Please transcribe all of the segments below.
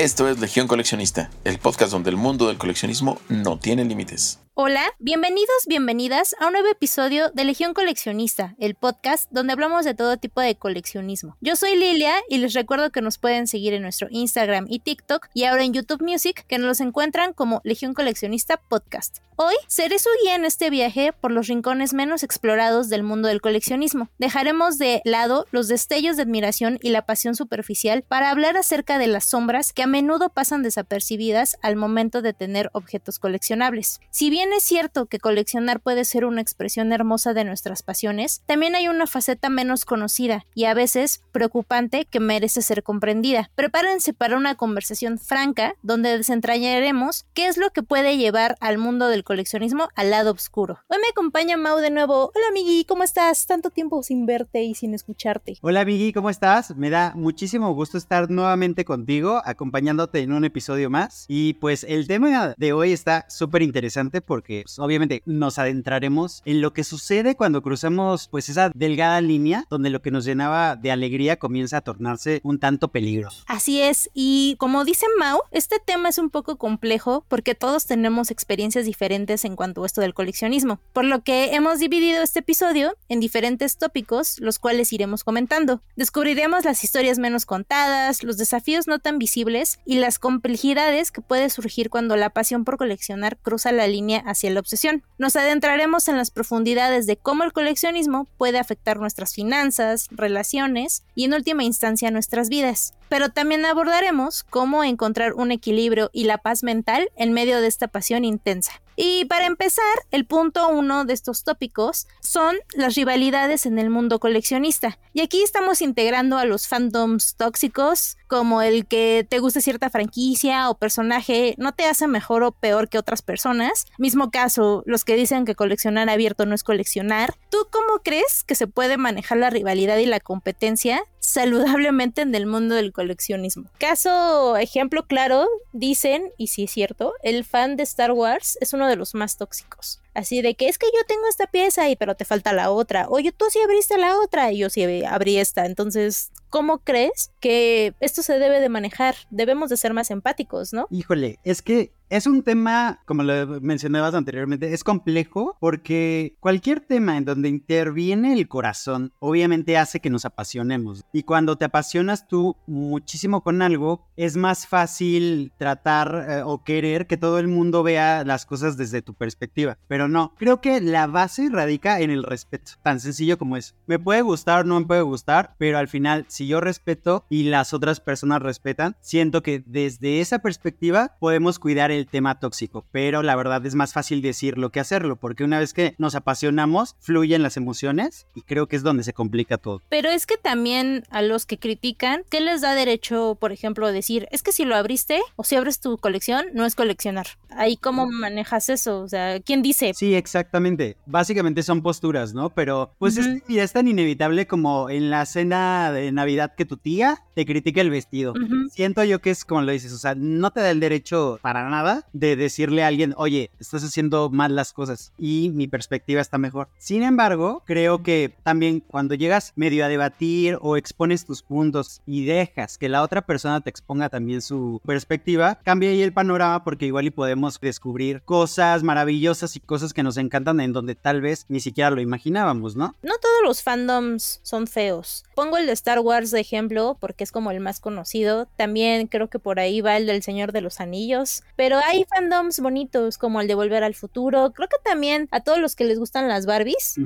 Esto es Legión Coleccionista, el podcast donde el mundo del coleccionismo no tiene límites. Hola, bienvenidos, bienvenidas a un nuevo episodio de Legión Coleccionista, el podcast donde hablamos de todo tipo de coleccionismo. Yo soy Lilia y les recuerdo que nos pueden seguir en nuestro Instagram y TikTok y ahora en YouTube Music que nos encuentran como Legión Coleccionista Podcast. Hoy seré su guía en este viaje por los rincones menos explorados del mundo del coleccionismo. Dejaremos de lado los destellos de admiración y la pasión superficial para hablar acerca de las sombras que a menudo pasan desapercibidas al momento de tener objetos coleccionables. Si bien es cierto que coleccionar puede ser una expresión hermosa de nuestras pasiones, también hay una faceta menos conocida y a veces preocupante que merece ser comprendida. Prepárense para una conversación franca donde desentrañaremos qué es lo que puede llevar al mundo del coleccionismo al lado oscuro. Hoy me acompaña Mau de nuevo. Hola Migui, ¿cómo estás? Tanto tiempo sin verte y sin escucharte. Hola Migui, ¿cómo estás? Me da muchísimo gusto estar nuevamente contigo, acompañándote en un episodio más. Y pues el tema de hoy está súper interesante porque pues, obviamente nos adentraremos en lo que sucede cuando cruzamos pues esa delgada línea donde lo que nos llenaba de alegría comienza a tornarse un tanto peligroso. Así es, y como dice Mau, este tema es un poco complejo porque todos tenemos experiencias diferentes en cuanto a esto del coleccionismo, por lo que hemos dividido este episodio en diferentes tópicos, los cuales iremos comentando. Descubriremos las historias menos contadas, los desafíos no tan visibles y las complejidades que puede surgir cuando la pasión por coleccionar cruza la línea hacia la obsesión. Nos adentraremos en las profundidades de cómo el coleccionismo puede afectar nuestras finanzas, relaciones y en última instancia nuestras vidas. Pero también abordaremos cómo encontrar un equilibrio y la paz mental en medio de esta pasión intensa. Y para empezar, el punto uno de estos tópicos son las rivalidades en el mundo coleccionista. Y aquí estamos integrando a los fandoms tóxicos, como el que te guste cierta franquicia o personaje no te hace mejor o peor que otras personas. Mismo caso, los que dicen que coleccionar abierto no es coleccionar. ¿Tú cómo crees que se puede manejar la rivalidad y la competencia saludablemente en el mundo del coleccionismo. Caso ejemplo claro, dicen, y sí es cierto, el fan de Star Wars es uno de los más tóxicos. Así de que es que yo tengo esta pieza y pero te falta la otra. Oye, tú sí abriste la otra y yo sí abrí esta. Entonces, ¿cómo crees que esto se debe de manejar? Debemos de ser más empáticos, ¿no? Híjole, es que es un tema, como lo mencionabas anteriormente, es complejo porque cualquier tema en donde interviene el corazón, obviamente hace que nos apasionemos. Y cuando te apasionas tú muchísimo con algo, es más fácil tratar eh, o querer que todo el mundo vea las cosas desde tu perspectiva. Pero no, creo que la base radica en el respeto, tan sencillo como es. Me puede gustar, no me puede gustar, pero al final, si yo respeto y las otras personas respetan, siento que desde esa perspectiva podemos cuidar el el tema tóxico, pero la verdad es más fácil decirlo que hacerlo, porque una vez que nos apasionamos, fluyen las emociones y creo que es donde se complica todo. Pero es que también a los que critican, ¿qué les da derecho, por ejemplo, decir, es que si lo abriste o si abres tu colección, no es coleccionar? Ahí cómo manejas eso, o sea, ¿quién dice? Sí, exactamente. Básicamente son posturas, ¿no? Pero pues es, es tan inevitable como en la cena de Navidad que tu tía te critica el vestido. Siento yo que es como lo dices, o sea, no te da el derecho para nada de decirle a alguien, oye, estás haciendo mal las cosas y mi perspectiva está mejor. Sin embargo, creo que también cuando llegas medio a debatir o expones tus puntos y dejas que la otra persona te exponga también su perspectiva, cambia ahí el panorama porque igual y podemos descubrir cosas maravillosas y cosas que nos encantan en donde tal vez ni siquiera lo imaginábamos, ¿no? No todos los fandoms son feos. Pongo el de Star Wars de ejemplo porque es como el más conocido. También creo que por ahí va el del Señor de los Anillos. Pero hay fandoms bonitos como el de Volver al Futuro. Creo que también a todos los que les gustan las Barbies,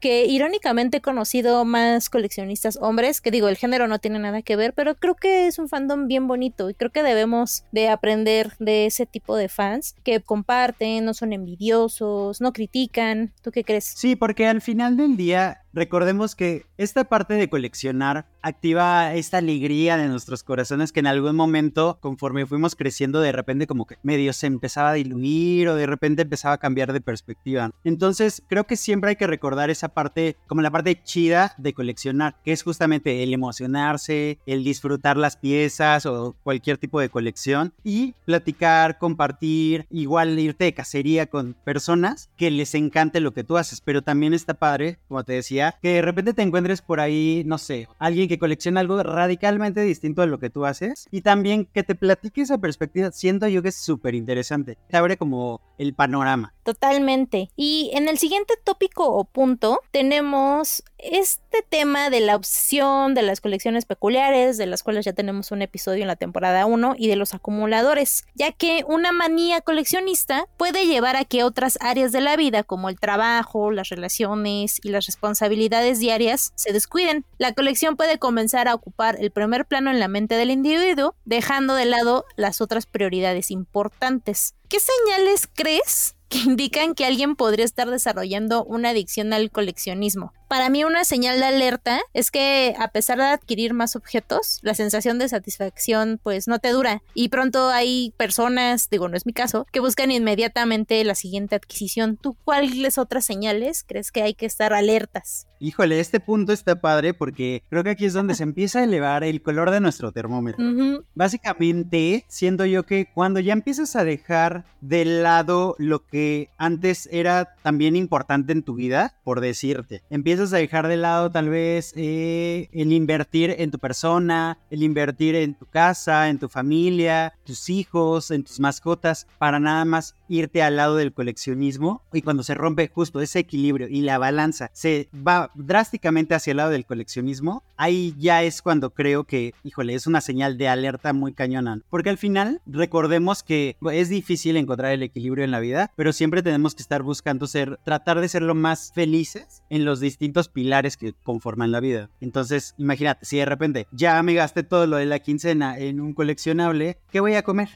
que irónicamente he conocido más coleccionistas hombres, que digo, el género no tiene nada que ver, pero creo que es un fandom bien bonito y creo que debemos de aprender de ese tipo de fans que comparten, no son envidiosos, no critican. ¿Tú qué crees? Sí, porque al final del día recordemos que esta parte de coleccionar activa esta alegría de nuestros corazones que en algún momento, conforme fuimos creciendo, de repente como que medio se empezaba a diluir o de repente empezaba a cambiar de perspectiva. Entonces, creo que siempre hay que recordar esa parte, como la parte chida de coleccionar, que es justamente el emocionarse, el disfrutar las piezas o cualquier tipo de colección y platicar, compartir, igual irte de cacería con personas que les encante lo que tú haces, pero también está padre, como te decía, que de repente te encuentres por ahí, no sé, alguien que colecciona algo radicalmente distinto a lo que tú haces y también que te platique esa perspectiva. Siento yo que es súper interesante. Te abre como el panorama. Totalmente. Y en el siguiente tópico o punto tenemos este tema de la obsesión de las colecciones peculiares, de las cuales ya tenemos un episodio en la temporada 1, y de los acumuladores, ya que una manía coleccionista puede llevar a que otras áreas de la vida, como el trabajo, las relaciones y las responsabilidades diarias, se descuiden. La colección puede comenzar a ocupar el primer plano en la mente del individuo, dejando de lado las otras prioridades importantes. ¿Qué señales crees que indican que alguien podría estar desarrollando una adicción al coleccionismo? Para mí una señal de alerta es que a pesar de adquirir más objetos, la sensación de satisfacción pues no te dura y pronto hay personas, digo no es mi caso, que buscan inmediatamente la siguiente adquisición. ¿Tú cuáles otras señales crees que hay que estar alertas? Híjole, este punto está padre porque creo que aquí es donde se empieza a elevar el color de nuestro termómetro. Básicamente, siento yo que cuando ya empiezas a dejar de lado lo que antes era también importante en tu vida, por decirte, empiezas a dejar de lado tal vez eh, el invertir en tu persona, el invertir en tu casa, en tu familia, tus hijos, en tus mascotas, para nada más irte al lado del coleccionismo. Y cuando se rompe justo ese equilibrio y la balanza se va drásticamente hacia el lado del coleccionismo, ahí ya es cuando creo que, híjole, es una señal de alerta muy cañona. Porque al final, recordemos que es difícil encontrar el equilibrio en la vida, pero siempre tenemos que estar buscando ser, tratar de ser lo más felices en los distintos pilares que conforman la vida. Entonces, imagínate, si de repente ya me gasté todo lo de la quincena en un coleccionable, ¿qué voy a comer?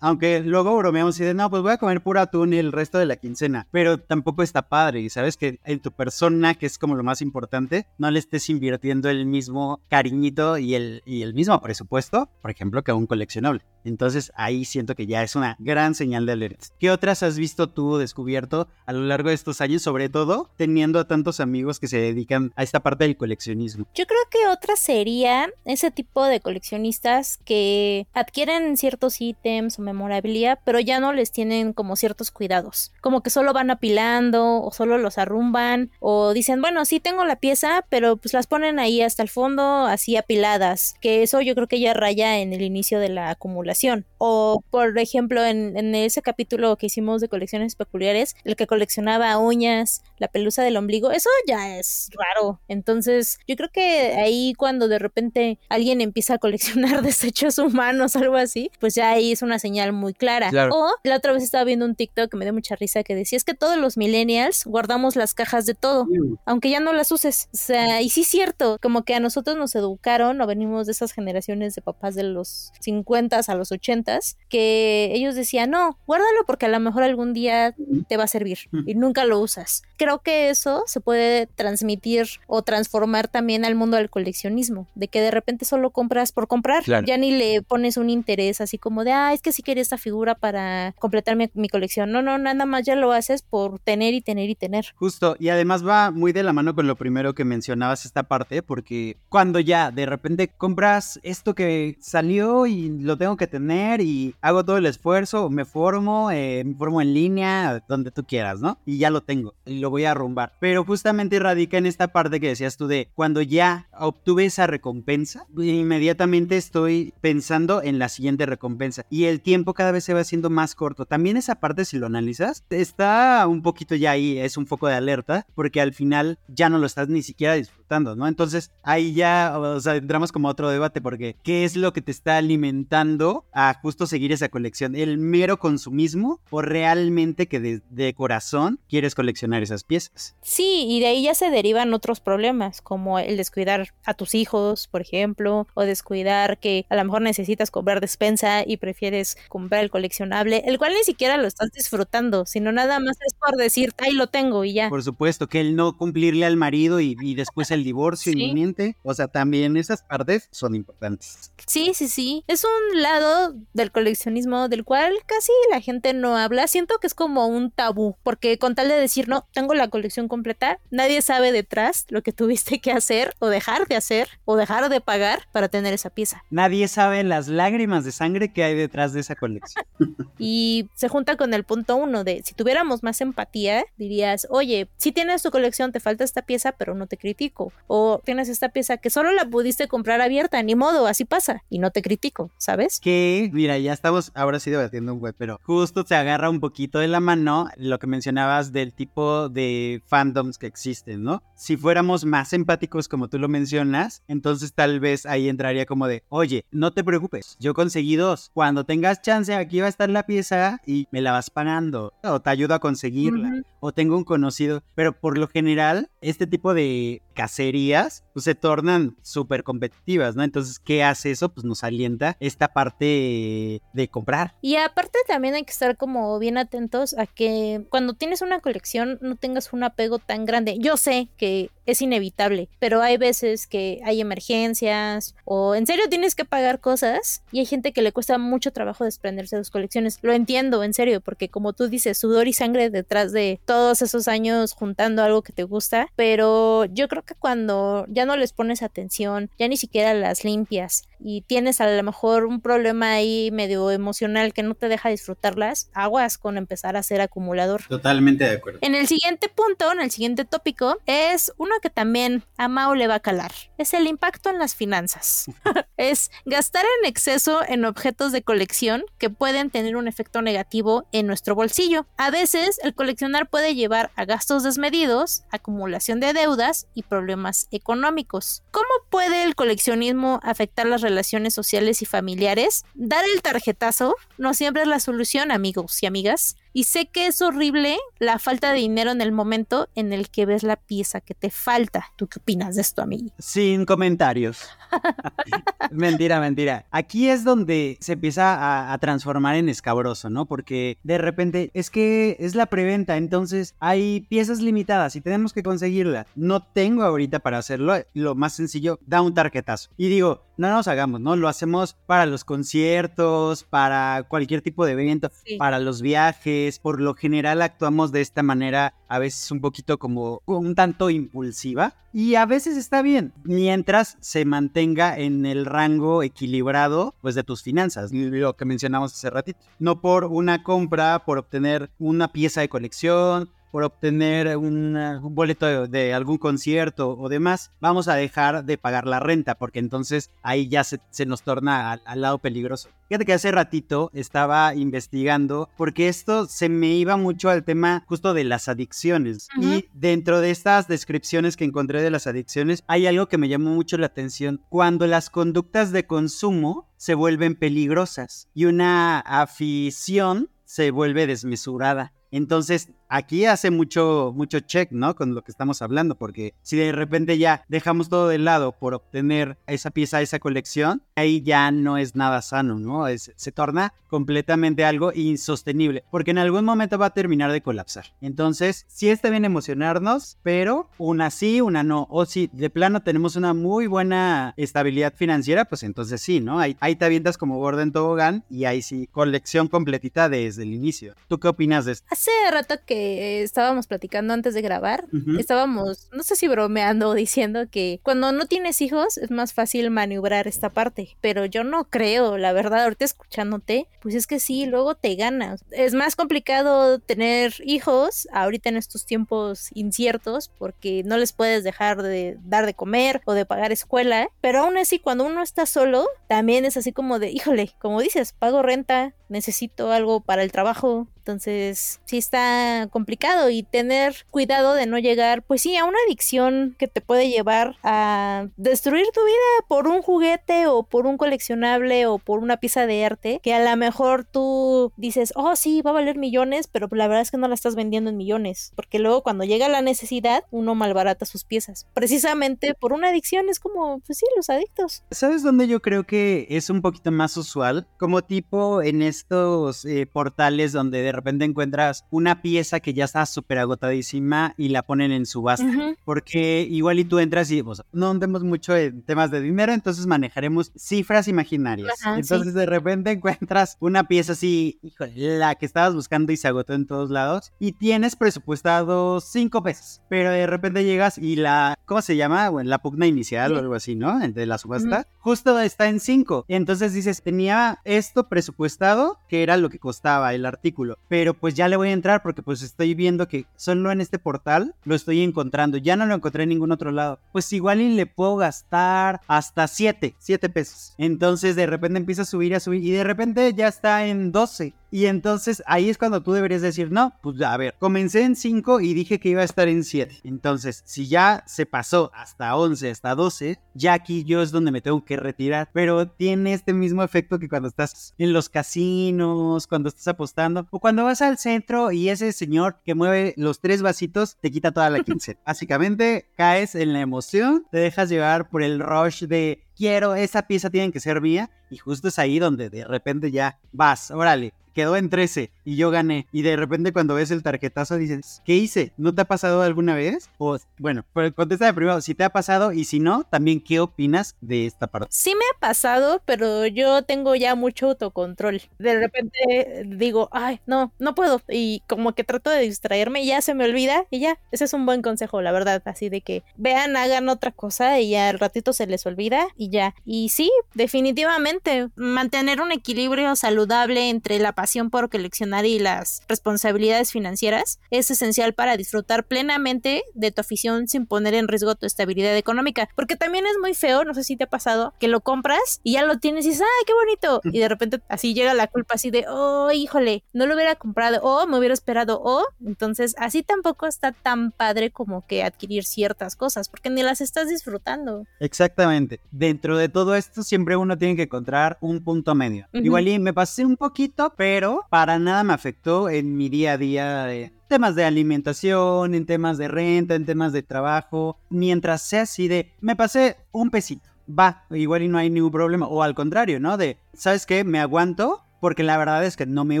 Aunque luego bromeamos y de, no, pues voy a comer pura atún y el resto de la quincena. Pero tampoco está padre y sabes que en tu persona, que es como lo más importante, no le estés invirtiendo el mismo cariñito y el, y el mismo presupuesto, por ejemplo, que a un coleccionable. Entonces ahí siento que ya es una gran señal de alerta. ¿Qué otras has visto tú descubierto a lo largo de estos años, sobre todo teniendo a tantos amigos que se dedican a esta parte del coleccionismo? Yo creo que otra sería ese tipo de coleccionistas que adquieren ciertos ítems o memorabilia, pero ya no les tienen como ciertos cuidados. Como que solo van apilando o solo los arrumban o dicen, bueno, sí tengo la pieza, pero pues las ponen ahí hasta el fondo así apiladas. Que eso yo creo que ya raya en el inicio de la acumulación o, por ejemplo, en, ese capítulo que hicimos de colecciones peculiares, el que coleccionaba uñas, la pelusa del ombligo, eso ya es raro. Entonces, yo creo que ahí cuando de repente alguien empieza a coleccionar desechos humanos, algo así, pues ya ahí es una señal muy clara. O la otra vez estaba viendo un TikTok que me dio mucha risa que decía, es que todos los millennials guardamos las cajas de todo, aunque ya no las uses. O sea, y sí es cierto, como que a nosotros nos educaron o venimos de esas generaciones de papás de los 50 a los los ochentas, que ellos decían, no, guárdalo porque a lo mejor algún día te va a servir y nunca lo usas. Creo que eso se puede transmitir o transformar también al mundo del coleccionismo, de que de repente solo compras por comprar, ya ni le pones un interés así como de, ah, es que si quería esta figura para completar mi, mi colección. No, no, nada más ya lo haces por tener y tener y tener. Justo, y además va muy de la mano con lo primero que mencionabas esta parte, porque cuando ya de repente compras esto que salió y lo tengo que tener y hago todo el esfuerzo, me formo, eh, me formo en línea, donde tú quieras, ¿no? Y ya lo tengo y lo voy a arrumbar. Pero justamente radica en esta parte que decías tú de cuando ya obtuve esa recompensa, inmediatamente estoy pensando en la siguiente recompensa y el tiempo cada vez se va haciendo más corto. También esa parte, si lo analizas, está un poquito ya ahí, es un foco de alerta, porque al final ya no lo estás ni siquiera disfrutando, ¿no? Entonces ahí ya, o sea, entramos como a otro debate, porque ¿qué es lo que te está alimentando a justo seguir esa colección? ¿El mero consumismo o realmente que de, corazón quieres coleccionar esas piezas? Sí, y de ahí ya se derivan otros problemas, como el descuidar a tus hijos, por ejemplo, o descuidar que a lo mejor necesitas comprar despensa y prefieres comprar el coleccionable, el cual ni siquiera lo estás disfrutando, sino nada más es por decir, ahí lo tengo y ya. Por supuesto, que el no cumplirle al marido y, después el divorcio inminente, o sea, también esas partes son importantes. Sí, sí, sí. Es un lado del coleccionismo del cual casi la gente no habla. Siento que es como un tabú, porque con tal de decir, no, tengo la colección completa, nadie sabe detrás lo que tuviste que hacer o dejar de hacer o dejar de pagar para tener esa pieza. Nadie sabe las lágrimas de sangre que hay detrás de esa colección. y se junta con el punto uno de si tuviéramos más empatía, dirías, oye, si tienes tu colección, te falta esta pieza, pero no te critico. O tienes esta pieza que solo la pudiste comprar abierta, ni modo, así pasa, y no te critico, ¿sabes? Que, mira, ya estamos ahora sí debatiendo un web, pero justo se agarra un poquito de la mano lo que mencionabas del tipo de fandoms que existen, ¿no? Si fuéramos más empáticos como tú lo mencionas, entonces tal vez ahí entraría como de, oye, no te preocupes, yo conseguí dos. Cuando tengas chance, aquí va a estar la pieza y me la vas pagando, o te ayudo a conseguirla, o tengo un conocido, pero por lo general, este tipo de cacerías pues, se tornan súper competitivas, ¿no? Entonces, ¿qué hace eso? Pues nos alienta esta parte de comprar. Y aparte también hay que estar como bien atentos a que cuando tienes una colección no tengas un apego tan grande. Yo sé que es inevitable, pero hay veces que hay emergencias o en serio tienes que pagar cosas y hay gente que le cuesta mucho trabajo desprenderse de sus colecciones. Lo entiendo, en serio, porque como tú dices, sudor y sangre detrás de todos esos años juntando algo que te gusta, pero yo creo que cuando ya no les pones atención, ya ni siquiera las limpias y tienes a lo mejor un problema ahí medio emocional que no te deja disfrutarlas, aguas con empezar a ser acumulador. Totalmente de acuerdo. En el siguiente punto, en el siguiente tópico, es uno que también a Mao le va a calar. Es el impacto en las finanzas. es gastar en exceso en objetos de colección que pueden tener un efecto negativo en nuestro bolsillo. A veces el coleccionar puede llevar a gastos desmedidos, acumulación de deudas y problemas económicos. ¿Cómo puede el coleccionismo afectar las relaciones sociales y familiares? Dar el tarjetazo no siempre es la solución, amigos y amigas. Y sé que es horrible la falta de dinero en el momento en el que ves la pieza que te falta. ¿Tú qué opinas de esto, amigo? Sin comentarios. mentira, mentira. Aquí es donde se empieza a, transformar en escabroso, ¿no? Porque de repente es que es la preventa, entonces hay piezas limitadas y tenemos que conseguirla. No tengo ahorita para hacerlo. Lo más sencillo, da un tarjetazo. Y digo, no nos hagamos, ¿no? Lo hacemos para los conciertos, para cualquier tipo de evento, para los viajes por lo general actuamos de esta manera, a veces un poquito como un tanto impulsiva, y a veces está bien, mientras se mantenga en el rango equilibrado, pues de tus finanzas, lo que mencionamos hace ratito. No por una compra, por obtener una pieza de colección, por obtener un boleto de, algún concierto o demás, vamos a dejar de pagar la renta, porque entonces ahí ya se, nos torna al, lado peligroso. Fíjate que hace ratito estaba investigando, porque esto se me iba mucho al tema justo de las adicciones. Y dentro de estas descripciones que encontré de las adicciones, hay algo que me llamó mucho la atención. Cuando las conductas de consumo se vuelven peligrosas y una afición se vuelve desmesurada. Entonces, aquí hace mucho, mucho check, ¿no? Con lo que estamos hablando, porque si de repente ya dejamos todo de lado por obtener esa pieza, esa colección, ahí ya no es nada sano, ¿no? se torna completamente algo insostenible, porque en algún momento va a terminar de colapsar. Entonces, sí está bien emocionarnos, pero una sí, una no. O si de plano tenemos una muy buena estabilidad financiera, pues entonces sí, ¿no? Ahí, ahí te avientas como Gordon Tobogán y ahí sí, colección completita desde el inicio. ¿Tú qué opinas de esto? Hace rato que estábamos platicando antes de grabar, estábamos, no sé si bromeando o diciendo que cuando no tienes hijos es más fácil maniobrar esta parte, pero yo no creo, la verdad, ahorita escuchándote, pues es que sí, luego te ganas. Es más complicado tener hijos ahorita en estos tiempos inciertos porque no les puedes dejar de dar de comer o de pagar escuela, pero aún así cuando uno está solo, también es así como de, híjole, como dices, pago renta, necesito algo para el trabajo, entonces, sí está complicado y tener cuidado de no llegar, pues sí, a una adicción que te puede llevar a destruir tu vida por un juguete o por un coleccionable o por una pieza de arte que a lo mejor tú dices, oh sí, va a valer millones, pero la verdad es que no la estás vendiendo en millones, porque luego cuando llega la necesidad, uno malbarata sus piezas. Precisamente por una adicción es como, pues sí, los adictos. ¿Sabes dónde yo creo que es un poquito más usual? Como tipo en ese estos eh, portales donde de repente encuentras una pieza que ya está súper agotadísima y la ponen en subasta. Porque igual y tú entras y pues, no andemos mucho en temas de dinero, entonces manejaremos cifras imaginarias. entonces de repente encuentras una pieza así, híjole, la que estabas buscando y se agotó en todos lados y tienes presupuestado cinco pesos, pero de repente llegas y la, ¿cómo se llama? Bueno, la pugna inicial o algo así, ¿no? De la subasta, justo está en cinco. Entonces dices, tenía esto presupuestado, que era lo que costaba el artículo, pero pues ya le voy a entrar porque pues estoy viendo que solo en este portal lo estoy encontrando, ya no lo encontré en ningún otro lado. Pues igual y le puedo gastar hasta siete, siete pesos. Entonces de repente empieza a subir, a subir y de repente ya está en 12. Y entonces ahí es cuando tú deberías decir, no, pues a ver, comencé en 5 y dije que iba a estar en 7. Entonces, si ya se pasó hasta 11, hasta 12, ya aquí yo es donde me tengo que retirar. Pero tiene este mismo efecto que cuando estás en los casinos, cuando estás apostando, o cuando vas al centro y ese señor que mueve los tres vasitos te quita toda la quincena. Básicamente caes en la emoción, te dejas llevar por el rush de quiero, esa pieza tiene que ser mía. Y justo es ahí donde de repente ya vas, órale, quedó en 13 y yo gané. Y de repente cuando ves el tarjetazo dices, ¿qué hice? ¿No te ha pasado alguna vez? O bueno, pero contesta de primero si te ha pasado y si no, también qué opinas de esta parte. Sí me ha pasado, pero yo tengo ya mucho autocontrol. De repente digo, ay, no, no puedo. Y como que trato de distraerme y ya se me olvida y ya. Ese es un buen consejo, la verdad. Así de que vean, hagan otra cosa y ya al ratito se les olvida y ya. Y sí, definitivamente, mantener un equilibrio saludable entre la pasión por coleccionar y las responsabilidades financieras es esencial para disfrutar plenamente de tu afición sin poner en riesgo tu estabilidad económica. Porque también es muy feo, no sé si te ha pasado, que lo compras y ya lo tienes y dices, ¡ay, qué bonito! Y de repente así llega la culpa así de, oh, híjole, no lo hubiera comprado o me hubiera esperado o. Entonces, así tampoco está tan padre como que adquirir ciertas cosas, porque ni las estás disfrutando. Exactamente. Dentro de todo esto siempre uno tiene que encontrar un punto medio. Igual y me pasé un poquito, pero pero para nada me afectó en mi día a día en temas de alimentación, en temas de renta, en temas de trabajo, mientras sea así de, me pasé un pesito, va, igual y no hay ningún problema, o al contrario, ¿no? De, ¿sabes qué? Me aguanto porque la verdad es que no me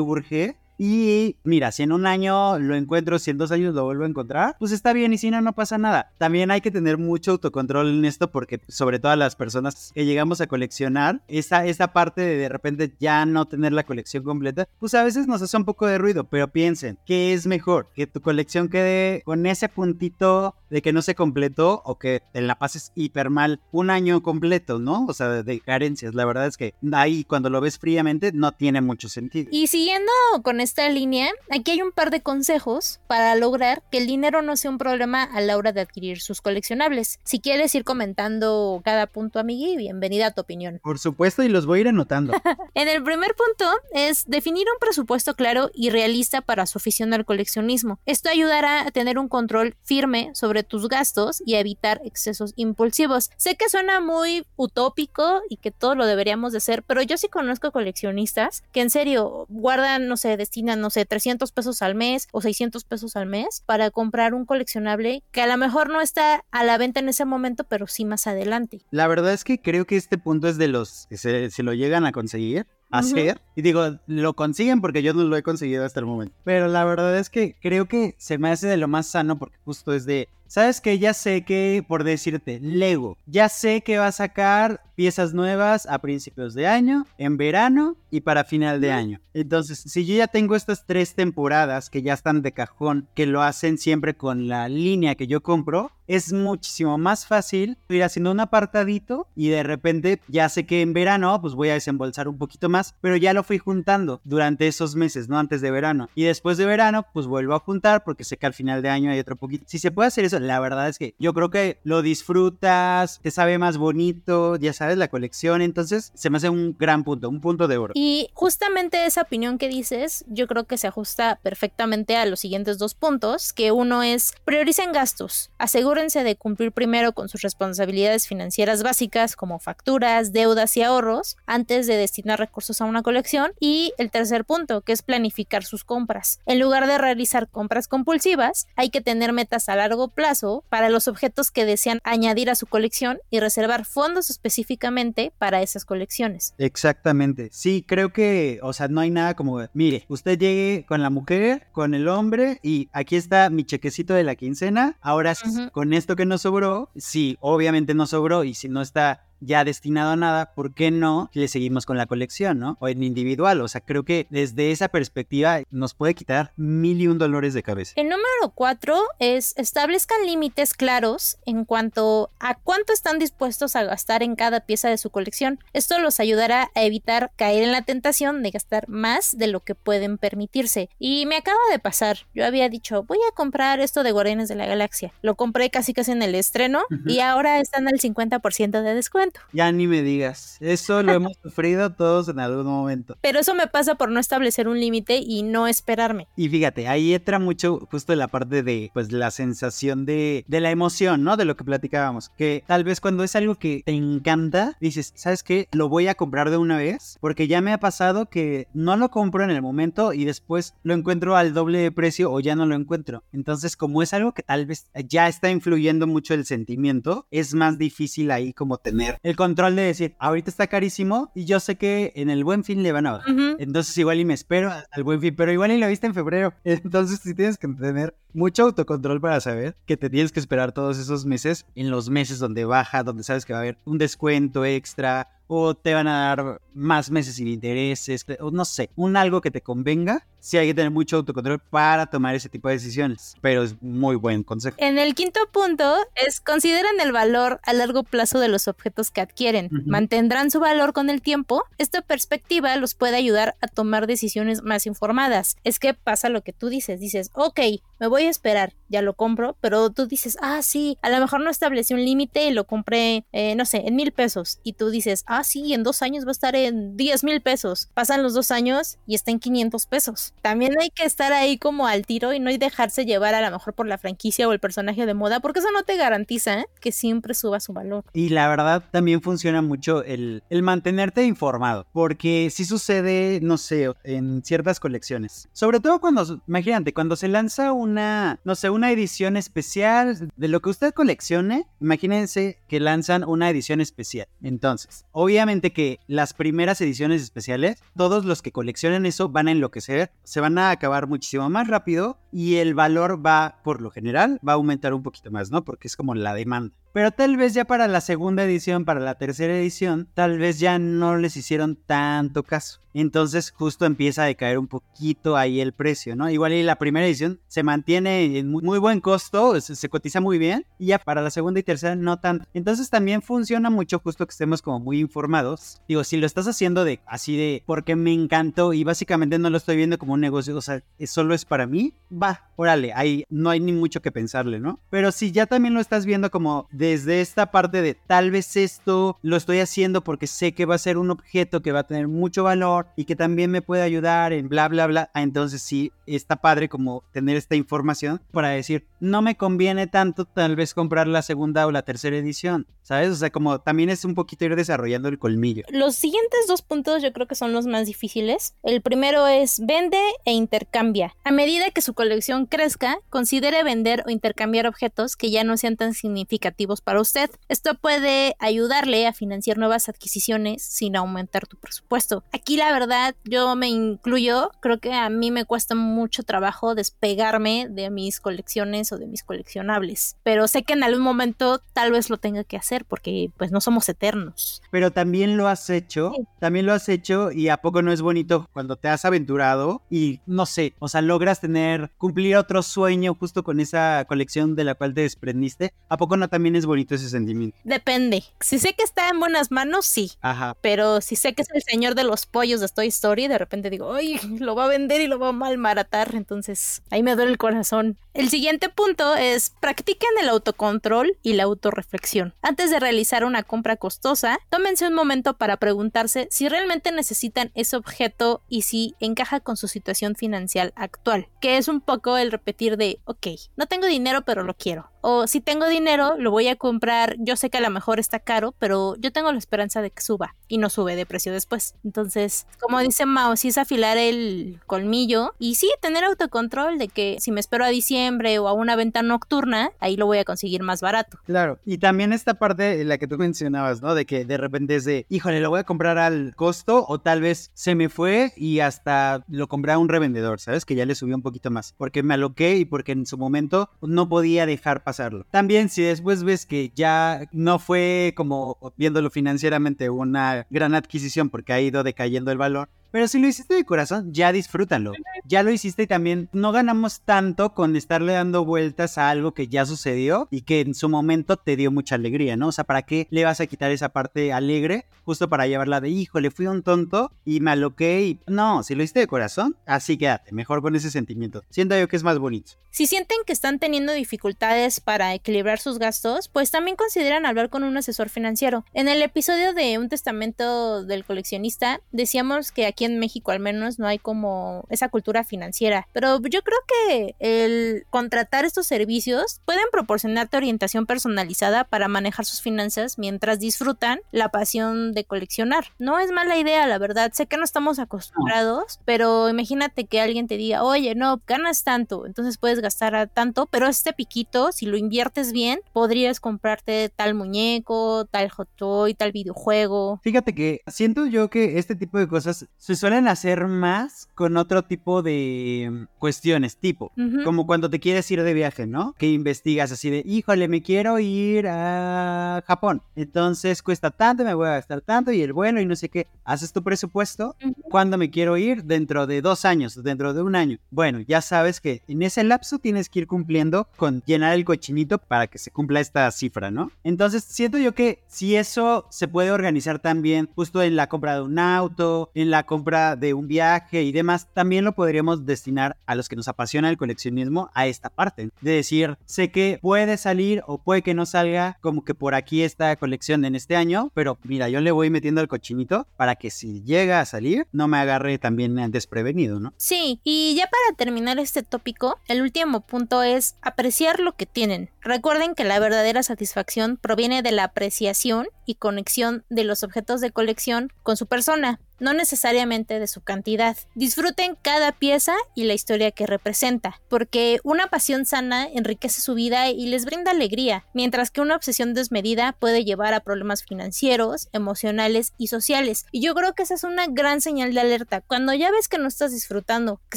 urge y mira, si en un año lo encuentro, si en dos años lo vuelvo a encontrar, pues está bien y si no, no pasa nada. También hay que tener mucho autocontrol en esto porque sobre todo las personas que llegamos a coleccionar, esa, esa parte de de repente ya no tener la colección completa, pues a veces nos hace un poco de ruido, pero piensen, ¿qué es mejor? Que tu colección quede con ese puntito de que no se completó o que te la pases hiper mal un año completo, ¿no? O sea, de, carencias. La verdad es que ahí cuando lo ves fríamente no tiene mucho sentido. Y siguiendo con esta línea, aquí hay un par de consejos para lograr que el dinero no sea un problema a la hora de adquirir sus coleccionables. Si quieres ir comentando cada punto, amigui, bienvenida a tu opinión. Por supuesto, y los voy a ir anotando. en el primer punto es definir un presupuesto claro y realista para su afición al coleccionismo. Esto ayudará a tener un control firme sobre tus gastos y a evitar excesos impulsivos. Sé que suena muy utópico y que todo lo deberíamos de hacer, pero yo sí conozco coleccionistas que en serio guardan, no sé, destinan, no sé, 300 pesos al mes o 600 pesos al mes para comprar un coleccionable que a lo mejor no está a la venta en ese momento, pero sí más adelante. La verdad es que creo que este punto es de los que se, se lo llegan a conseguir hacer. Y digo, lo consiguen porque yo no lo he conseguido hasta el momento. Pero la verdad es que creo que se me hace de lo más sano porque justo es de, sabes que ya sé que, por decirte, Lego, ya sé que va a sacar piezas nuevas a principios de año, en verano y para final de año. Entonces, si yo ya tengo estas tres temporadas que ya están de cajón, que lo hacen siempre con la línea que yo compro, es muchísimo más fácil ir haciendo un apartadito y de repente ya sé que en verano pues voy a desembolsar un poquito más, pero ya lo fui juntando durante esos meses, no antes de verano. Y después de verano pues vuelvo a juntar porque sé que al final de año hay otro poquito. Si se puede hacer eso, la verdad es que yo creo que lo disfrutas, te sabe más bonito, ya sabes, la colección, entonces se me hace un gran punto, un punto de oro. Y justamente esa opinión que dices, yo creo que se ajusta perfectamente a los siguientes dos puntos, que uno es prioricen gastos, asegúrense de cumplir primero con sus responsabilidades financieras básicas como facturas, deudas y ahorros antes de destinar recursos a una colección y el tercer punto, que es planificar sus compras. En lugar de realizar compras compulsivas, hay que tener metas a largo plazo plazo para los objetos que desean añadir a su colección y reservar fondos específicamente para esas colecciones. Exactamente. Sí, creo que, o sea, no hay nada como, mire, usted llegue con la mujer, con el hombre y aquí está mi chequecito de la quincena. Ahora, con esto que nos sobró, sí, obviamente no sobró y si no está ya destinado a nada, ¿por qué no le seguimos con la colección, no? O en individual, o sea, creo que desde esa perspectiva nos puede quitar mil y un dolores de cabeza. El número cuatro es establezcan límites claros en cuanto a cuánto están dispuestos a gastar en cada pieza de su colección. Esto los ayudará a evitar caer en la tentación de gastar más de lo que pueden permitirse. Y me acaba de pasar, yo había dicho, voy a comprar esto de Guardianes de la Galaxia. Lo compré casi casi en el estreno y ahora están al 50% de descuento. Ya ni me digas. Eso lo hemos sufrido todos en algún momento. Pero eso me pasa por no establecer un límite y no esperarme. Y fíjate, ahí entra mucho justo la parte de pues la sensación de, de la emoción, ¿no? De lo que platicábamos. Que tal vez cuando es algo que te encanta, dices, ¿sabes qué? Lo voy a comprar de una vez. Porque ya me ha pasado que no lo compro en el momento y después lo encuentro al doble de precio o ya no lo encuentro. Entonces, como es algo que tal vez ya está influyendo mucho el sentimiento, es más difícil ahí como tener el control de decir, ahorita está carísimo y yo sé que en el buen fin le van a bajar. Entonces igual y me espero al buen fin, pero igual y lo viste en febrero. Entonces sí tienes que tener mucho autocontrol para saber que te tienes que esperar todos esos meses en los meses donde baja, donde sabes que va a haber un descuento extra o te van a dar más meses sin intereses, o no sé, un algo que te convenga. Sí hay que tener mucho autocontrol para tomar ese tipo de decisiones, pero es muy buen consejo. En el quinto punto es consideren el valor a largo plazo de los objetos que adquieren. Mantendrán su valor con el tiempo. Esta perspectiva los puede ayudar a tomar decisiones más informadas. Es que pasa lo que tú dices, dices, ok, me voy a esperar, ya lo compro, pero tú dices, ah, sí, a lo mejor no establecí un límite y lo compré, eh, no sé, en mil pesos. Y tú dices, ah, sí, en dos años va a estar en diez mil pesos. Pasan los dos años y está en 500 pesos. También hay que estar ahí como al tiro y no dejarse llevar a lo mejor por la franquicia o el personaje de moda, porque eso no te garantiza ¿eh? que siempre suba su valor. Y la verdad también funciona mucho el, el mantenerte informado, porque si sucede, no sé, en ciertas colecciones. Sobre todo cuando, imagínate, cuando se lanza un una, no sé, una edición especial de lo que usted coleccione. Imagínense que lanzan una edición especial. Entonces, obviamente que las primeras ediciones especiales, todos los que coleccionen eso van a enloquecer, se van a acabar muchísimo más rápido y el valor va, por lo general, va a aumentar un poquito más, ¿no? Porque es como la demanda. Pero tal vez ya para la segunda edición, para la tercera edición, tal vez ya no les hicieron tanto caso. Entonces justo empieza a decaer un poquito ahí el precio, ¿no? Igual y la primera edición se mantiene en muy, buen costo, se, cotiza muy bien, y ya para la segunda y tercera no tanto. Entonces también funciona mucho justo que estemos como muy informados. Digo, si lo estás haciendo de así de porque me encantó y básicamente no lo estoy viendo como un negocio, o sea, solo es para mí, va, órale, ahí no hay ni mucho que pensarle, ¿no? Pero si ya también lo estás viendo como desde esta parte de tal vez esto lo estoy haciendo porque sé que va a ser un objeto que va a tener mucho valor y que también me puede ayudar en bla, bla, bla. Ah, entonces sí, está padre como tener esta información para decir, no me conviene tanto tal vez comprar la segunda o la tercera edición, ¿sabes? O sea, como también es un poquito ir desarrollando el colmillo. Los siguientes dos puntos yo creo que son los más difíciles. El primero es vende e intercambia. A medida que su colección crezca, considere vender o intercambiar objetos que ya no sean tan significativos para usted. Esto puede ayudarle a financiar nuevas adquisiciones sin aumentar tu presupuesto. Aquí la verdad yo me incluyo, creo que a mí me cuesta mucho trabajo despegarme de mis colecciones o de mis coleccionables, pero sé que en algún momento tal vez lo tenga que hacer porque pues no somos eternos. Pero también lo has hecho, también lo has hecho y a poco no es bonito cuando te has aventurado y no sé, o sea, logras tener, cumplir otro sueño justo con esa colección de la cual te desprendiste, ¿a poco no también es bonito ese sentimiento. Depende. Si sé que está en buenas manos, sí. Ajá. Pero si sé que es el señor de los pollos de Toy Story, de repente digo, ay, lo va a vender y lo va a malmaratar. Entonces ahí me duele el corazón. El siguiente punto es practiquen el autocontrol y la autorreflexión. Antes de realizar una compra costosa, tómense un momento para preguntarse si realmente necesitan ese objeto y si encaja con su situación financiera actual, que es un poco el repetir de, ok, no tengo dinero pero lo quiero O si tengo dinero, lo voy a comprar. Yo sé que a lo mejor está caro, pero yo tengo la esperanza de que suba y no sube de precio después. Entonces, como dice Mao, si es afilar el colmillo y sí tener autocontrol de que si me espero a diciembre o a una venta nocturna, ahí lo voy a conseguir más barato. Claro, y también esta parte, en la que tú mencionabas, ¿no? De que de repente es de, híjole, lo voy a comprar al costo o tal vez se me fue y hasta lo compré a un revendedor, ¿sabes? Que ya le subió un poquito más, porque me aloqué y porque en su momento no podía dejar pasarlo. También si después ves que ya no fue como viéndolo financieramente una gran adquisición porque ha ido decayendo el valor, pero si lo hiciste de corazón, ya disfrútalo. Ya lo hiciste y también no ganamos tanto con estarle dando vueltas a algo que ya sucedió y que en su momento te dio mucha alegría, ¿no? O sea, ¿para qué le vas a quitar esa parte alegre justo para llevarla de hijo, le fui un tonto y me aloqué y no, si lo hiciste de corazón, así quédate, mejor con ese sentimiento. Siento yo que es más bonito. Si sienten que están teniendo dificultades para equilibrar sus gastos, pues también consideran hablar con un asesor financiero. En el episodio de Un testamento del coleccionista decíamos que aquí en México al menos no hay como esa cultura financiera. Pero yo creo que el contratar estos servicios pueden proporcionarte orientación personalizada para manejar sus finanzas mientras disfrutan la pasión de coleccionar. No es mala idea, la verdad. Sé que no estamos acostumbrados, pero imagínate que alguien te diga, oye, no, ganas tanto, entonces puedes gastar tanto, pero este piquito, si lo inviertes bien, podrías comprarte tal muñeco, tal hot toy, tal videojuego. Fíjate que siento yo que este tipo de cosas se suelen hacer más con otro tipo de mm, cuestiones, tipo, como cuando te quieres ir de viaje, ¿no? Que investigas así de, híjole, me quiero ir a Japón. Entonces cuesta tanto, me voy a gastar tanto y el vuelo y no sé qué. Haces tu presupuesto. ¿Cuándo me quiero ir? Dentro de dos años, dentro de un año. Bueno, ya sabes que en ese lapso tienes que ir cumpliendo con llenar el cochinito para que se cumpla esta cifra, ¿no? Entonces siento yo que si eso se puede organizar también justo en la compra de un auto, en la compra de un viaje y demás, también lo podríamos destinar a los que nos apasiona el coleccionismo a esta parte. De decir, sé que puede salir o puede que no salga como que por aquí esta colección en este año, pero mira, yo le voy metiendo el cochinito para que si llega a salir no me agarre también desprevenido, ¿no? Sí, y ya para terminar este tópico, el último punto es apreciar lo que tienen. Recuerden que la verdadera satisfacción proviene de la apreciación y conexión de los objetos de colección con su persona no necesariamente de su cantidad. Disfruten cada pieza y la historia que representa, porque una pasión sana enriquece su vida y les brinda alegría, mientras que una obsesión desmedida puede llevar a problemas financieros, emocionales y sociales. Y yo creo que esa es una gran señal de alerta. Cuando ya ves que no estás disfrutando, que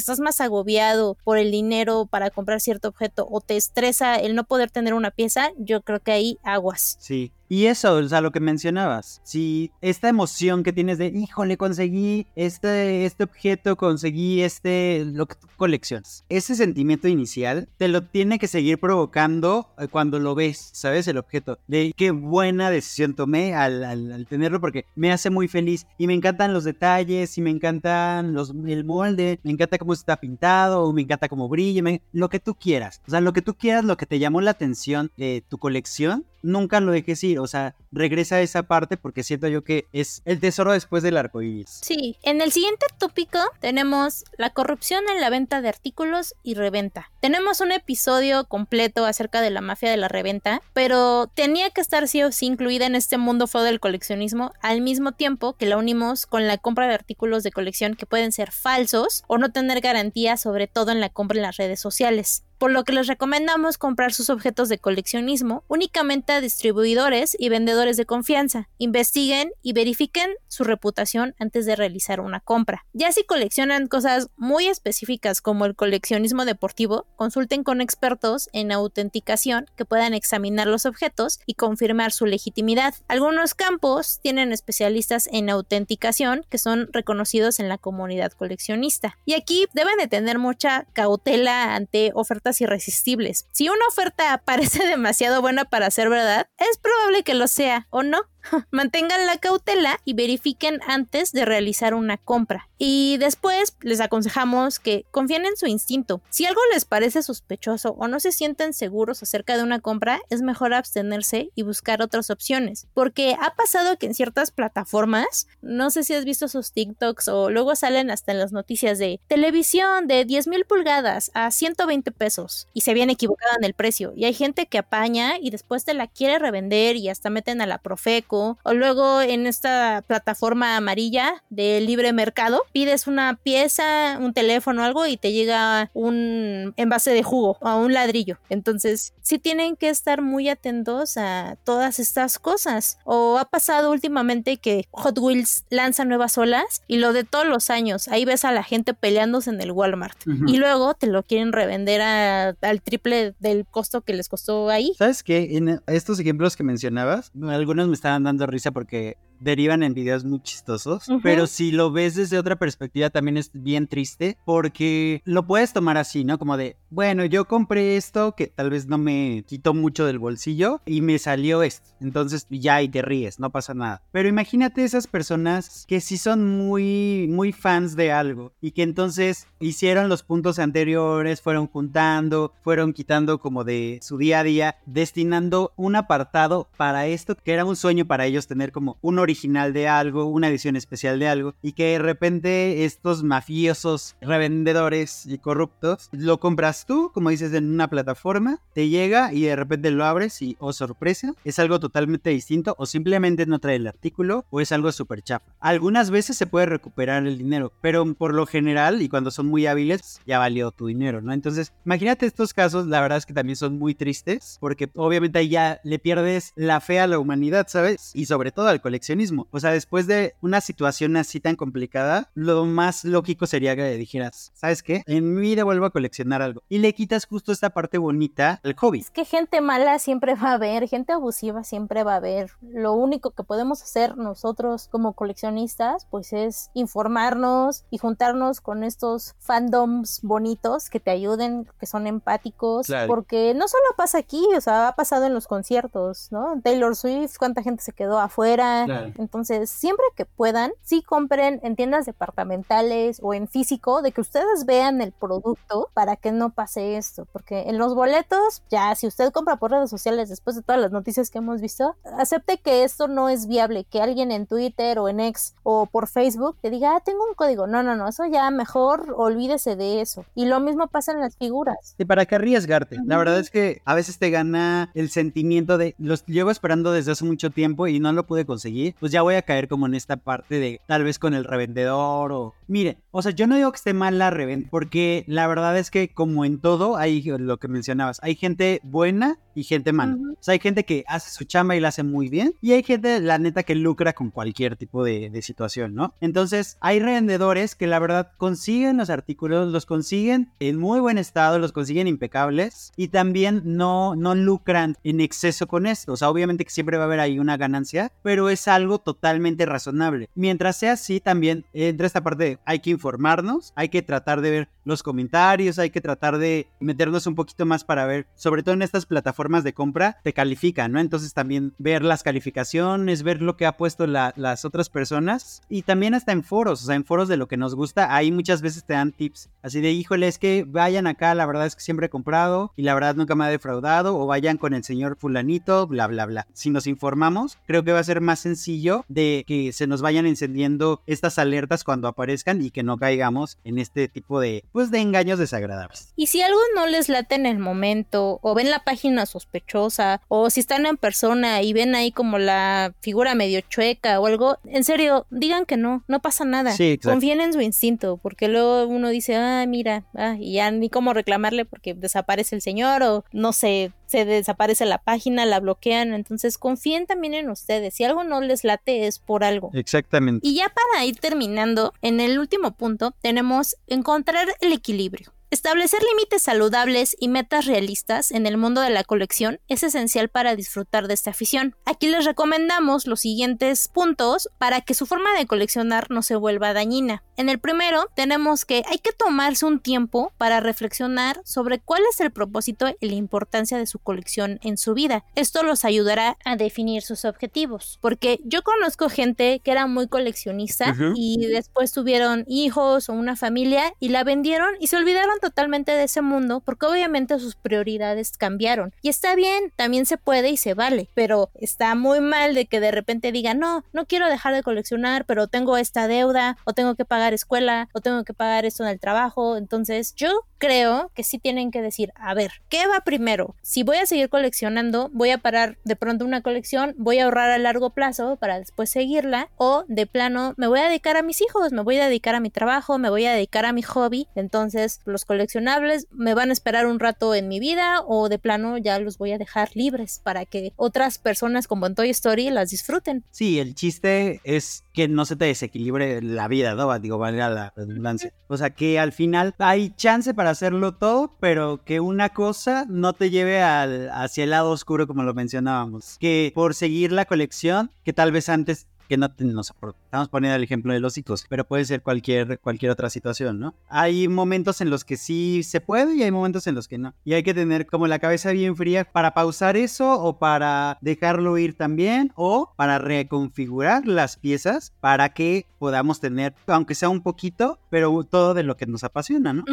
estás más agobiado por el dinero para comprar cierto objeto o te estresa el no poder tener una pieza, yo creo que ahí aguas. Sí, y eso, o sea, lo que mencionabas, si esta emoción que tienes de, híjole, conseguí este, este objeto, conseguí este, lo que coleccionas, ese sentimiento inicial te lo tiene que seguir provocando eh, cuando lo ves, ¿sabes? El objeto, de qué buena decisión tomé al, al, tenerlo porque me hace muy feliz y me encantan los detalles y me encantan los, el molde, me encanta cómo está pintado, me encanta cómo brilla, lo que tú quieras, o sea, lo que tú quieras, lo que te llamó la atención de tu colección, nunca lo dejes ir, o sea, regresa a esa parte porque siento yo que es el tesoro después del arco iris. Sí, en el siguiente tópico tenemos la corrupción en la venta de artículos y reventa. Tenemos un episodio completo acerca de la mafia de la reventa, pero tenía que estar sí o sí incluida en este mundo feo del coleccionismo al mismo tiempo que la unimos con la compra de artículos de colección que pueden ser falsos o no tener garantía, sobre todo en la compra en las redes sociales por lo que les recomendamos comprar sus objetos de coleccionismo únicamente a distribuidores y vendedores de confianza. Investiguen y verifiquen su reputación antes de realizar una compra. Ya si coleccionan cosas muy específicas como el coleccionismo deportivo, consulten con expertos en autenticación que puedan examinar los objetos y confirmar su legitimidad. Algunos campos tienen especialistas en autenticación que son reconocidos en la comunidad coleccionista. Y aquí deben de tener mucha cautela ante ofertas irresistibles. Si una oferta parece demasiado buena para ser verdad, es probable que lo sea, ¿o no? Mantengan la cautela y verifiquen antes de realizar una compra. Y después les aconsejamos que confíen en su instinto. Si algo les parece sospechoso o no se sienten seguros acerca de una compra, es mejor abstenerse y buscar otras opciones. Porque ha pasado que en ciertas plataformas, no sé si has visto sus TikToks o luego salen hasta en las noticias de televisión de 10 mil pulgadas a 120 pesos y se viene equivocada en el precio. Y hay gente que apaña y después te la quiere revender y hasta meten a la Profeco. O luego en esta plataforma amarilla de libre mercado, pides una pieza, un teléfono, algo y te llega un envase de jugo o un ladrillo. Entonces, sí tienen que estar muy atentos a todas estas cosas. O ha pasado últimamente que Hot Wheels lanza nuevas olas y lo de todos los años, ahí ves a la gente peleándose en el Walmart. Y luego te lo quieren revender al triple del costo que les costó ahí. ¿Sabes qué? En estos ejemplos que mencionabas, algunos me estaban dando risa porque derivan en videos muy chistosos, pero si lo ves desde otra perspectiva también es bien triste porque lo puedes tomar así, ¿no? Como de, bueno, yo compré esto que tal vez no me quitó mucho del bolsillo y me salió esto. Entonces ya y te ríes, no pasa nada. Pero imagínate esas personas que sí son muy muy fans de algo y que entonces hicieron los puntos anteriores, fueron juntando, fueron quitando como de su día a día, destinando un apartado para esto que era un sueño para ellos tener como un original de algo, una edición especial de algo, y que de repente estos mafiosos revendedores y corruptos lo compras tú, como dices, en una plataforma, te llega y de repente lo abres y, oh sorpresa, es algo totalmente distinto o simplemente no trae el artículo o es algo súper chafa. Algunas veces se puede recuperar el dinero, pero por lo general y cuando son muy hábiles, ya valió tu dinero, ¿no? Entonces, imagínate estos casos, la verdad es que también son muy tristes, porque obviamente ya le pierdes la fe a la humanidad, ¿sabes? Y sobre todo al coleccionismo o sea, después de una situación así tan complicada, lo más lógico sería que dijeras, ¿sabes qué? En mi vida vuelvo a coleccionar algo. Y le quitas justo esta parte bonita al hobby. Es que gente mala siempre va a haber, gente abusiva siempre va a haber. Lo único que podemos hacer nosotros como coleccionistas, pues es informarnos y juntarnos con estos fandoms bonitos que te ayuden, que son empáticos. Porque no solo pasa aquí, o sea, ha pasado en los conciertos, ¿no? Taylor Swift, cuánta gente se quedó afuera. Claro. Entonces, siempre que puedan, sí compren en tiendas departamentales o en físico, de que ustedes vean el producto para que no pase esto. Porque en los boletos, ya si usted compra por redes sociales después de todas las noticias que hemos visto, acepte que esto no es viable, que alguien en Twitter o en X o por Facebook te diga, ah, tengo un código. No, no, no, eso ya mejor olvídese de eso. Y lo mismo pasa en las figuras. ¿Y para qué arriesgarte? La verdad es que a veces te gana el sentimiento de, los llevo esperando desde hace mucho tiempo y no lo pude conseguir pues ya voy a caer como en esta parte de tal vez con el revendedor o... Mire, o sea, yo no digo que esté mal la reventa, porque la verdad es que como en todo, hay lo que mencionabas, hay gente buena y gente mala. O sea, hay gente que hace su chamba y la hace muy bien y hay gente, la neta, que lucra con cualquier tipo de, de situación, ¿no? Entonces, hay revendedores que la verdad consiguen los artículos, los consiguen en muy buen estado, los consiguen impecables y también no, no lucran en exceso con esto. O sea, obviamente que siempre va a haber ahí una ganancia, pero es algo totalmente razonable. Mientras sea así, también entra esta parte hay que informarnos, hay que tratar de ver los comentarios, hay que tratar de meternos un poquito más para ver, sobre todo en estas plataformas de compra, te califican, ¿no? Entonces también ver las calificaciones, ver lo que ha puesto las otras personas y también hasta en foros, o sea, en foros de lo que nos gusta, ahí muchas veces te dan tips, así de, híjole, es que vayan acá, la verdad es que siempre he comprado y la verdad nunca me ha defraudado, o vayan con el señor fulanito, bla, bla, bla. Si nos informamos, creo que va a ser más sencillo de que se nos vayan encendiendo estas alertas cuando aparezcan y que no caigamos en este tipo de, pues, de engaños desagradables. Y si algo no les late en el momento, o ven la página sospechosa, o si están en persona y ven ahí como la figura medio chueca o algo, en serio, digan que no, no pasa nada. Confíen en su instinto, porque luego uno dice, ah, mira, ah, y ya ni cómo reclamarle porque desaparece el señor o no sé, se desaparece la página, la bloquean, entonces confíen también en ustedes. Si algo no les late es por algo. Exactamente. Y ya para ir terminando, en el último punto tenemos encontrar el equilibrio. Establecer límites saludables y metas realistas en el mundo de la colección es esencial para disfrutar de esta afición. Aquí les recomendamos los siguientes puntos para que su forma de coleccionar no se vuelva dañina. En el primero tenemos que hay que tomarse un tiempo para reflexionar sobre cuál es el propósito y la importancia de su colección en su vida. Esto los ayudará a definir sus objetivos, porque yo conozco gente que era muy coleccionista y después tuvieron hijos o una familia y la vendieron y se olvidaron totalmente de ese mundo porque obviamente sus prioridades cambiaron. Y está bien, también se puede y se vale, pero está muy mal de que de repente digan, no, no quiero dejar de coleccionar, pero tengo esta deuda o tengo que pagar escuela o tengo que pagar esto en el trabajo. Entonces yo creo que sí tienen que decir, a ver, ¿qué va primero? Si voy a seguir coleccionando, voy a parar de pronto una colección, voy a ahorrar a largo plazo para después seguirla o de plano me voy a dedicar a mis hijos, me voy a dedicar a mi trabajo, me voy a dedicar a mi hobby. Entonces los coleccionables me van a esperar un rato en mi vida o de plano ya los voy a dejar libres para que otras personas como en Toy Story las disfruten. Sí, el chiste es que no se te desequilibre la vida, ¿no? Digo, valga la redundancia. O sea, que al final hay chance para hacerlo todo, pero que una cosa no te lleve al, hacia el lado oscuro como lo mencionábamos. Que por seguir la colección, que tal vez antes que no nos estamos poniendo el ejemplo de los hijos, pero puede ser cualquier, cualquier otra situación, ¿no? Hay momentos en los que sí se puede y hay momentos en los que no. Y hay que tener como la cabeza bien fría para pausar eso o para dejarlo ir también o para reconfigurar las piezas para que podamos tener, aunque sea un poquito, pero todo de lo que nos apasiona, ¿no?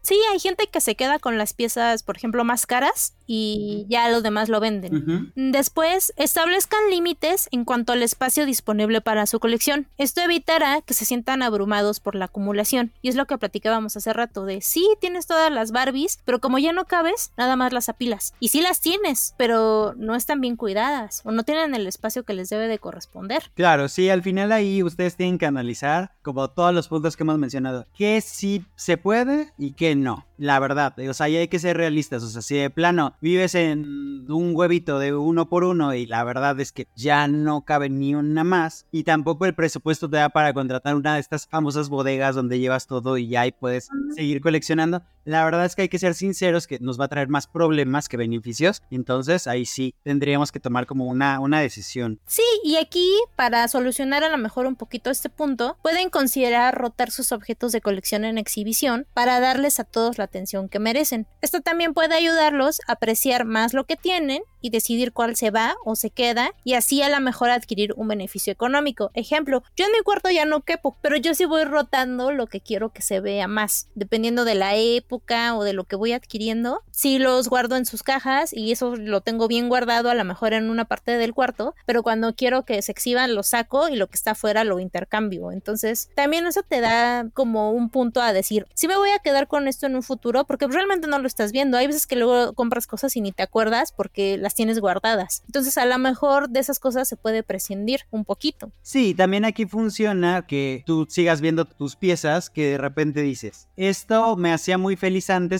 Sí, hay gente que se queda con las piezas, por ejemplo, más caras y ya los demás lo venden. Después, establezcan límites en cuanto al espacio disponible para su colección. Esto evitará que se sientan abrumados por la acumulación. Y es lo que platicábamos hace rato de, sí, tienes todas las Barbies, pero como ya no cabes, nada más las apilas. Y sí las tienes, pero no están bien cuidadas o no tienen el espacio que les debe de corresponder. Claro, sí, al final ahí ustedes tienen que analizar, como todos los puntos que hemos mencionado, qué sí se puede y qué no. La verdad, o sea, hay que ser realistas. O sea, si de plano vives en un huevito de uno por uno y la verdad es que ya no cabe ni una más y tampoco el presupuesto te da para contratar una de estas famosas bodegas donde llevas todo y ya ahí puedes seguir coleccionando. La verdad es que hay que ser sinceros que nos va a traer más problemas que beneficios. Entonces ahí sí tendríamos que tomar como una, una decisión. Sí, y aquí para solucionar a lo mejor un poquito este punto, pueden considerar rotar sus objetos de colección en exhibición para darles a todos la atención que merecen. Esto también puede ayudarlos a apreciar más lo que tienen y decidir cuál se va o se queda y así a lo mejor adquirir un beneficio económico. Ejemplo, yo en mi cuarto ya no quepo, pero yo sí voy rotando lo que quiero que se vea más, dependiendo de la época o de lo que voy adquiriendo. Si los guardo en sus cajas y eso lo tengo bien guardado a lo mejor en una parte del cuarto, pero cuando quiero que se exhiban lo saco y lo que está afuera lo intercambio. Entonces, también eso te da como un punto a decir, si me voy a quedar con esto en un futuro, porque realmente no lo estás viendo. Hay veces que luego compras cosas y ni te acuerdas porque la tienes guardadas. Entonces a lo mejor de esas cosas se puede prescindir un poquito. Sí, también aquí funciona que tú sigas viendo tus piezas que de repente dices, esto me hacía muy feliz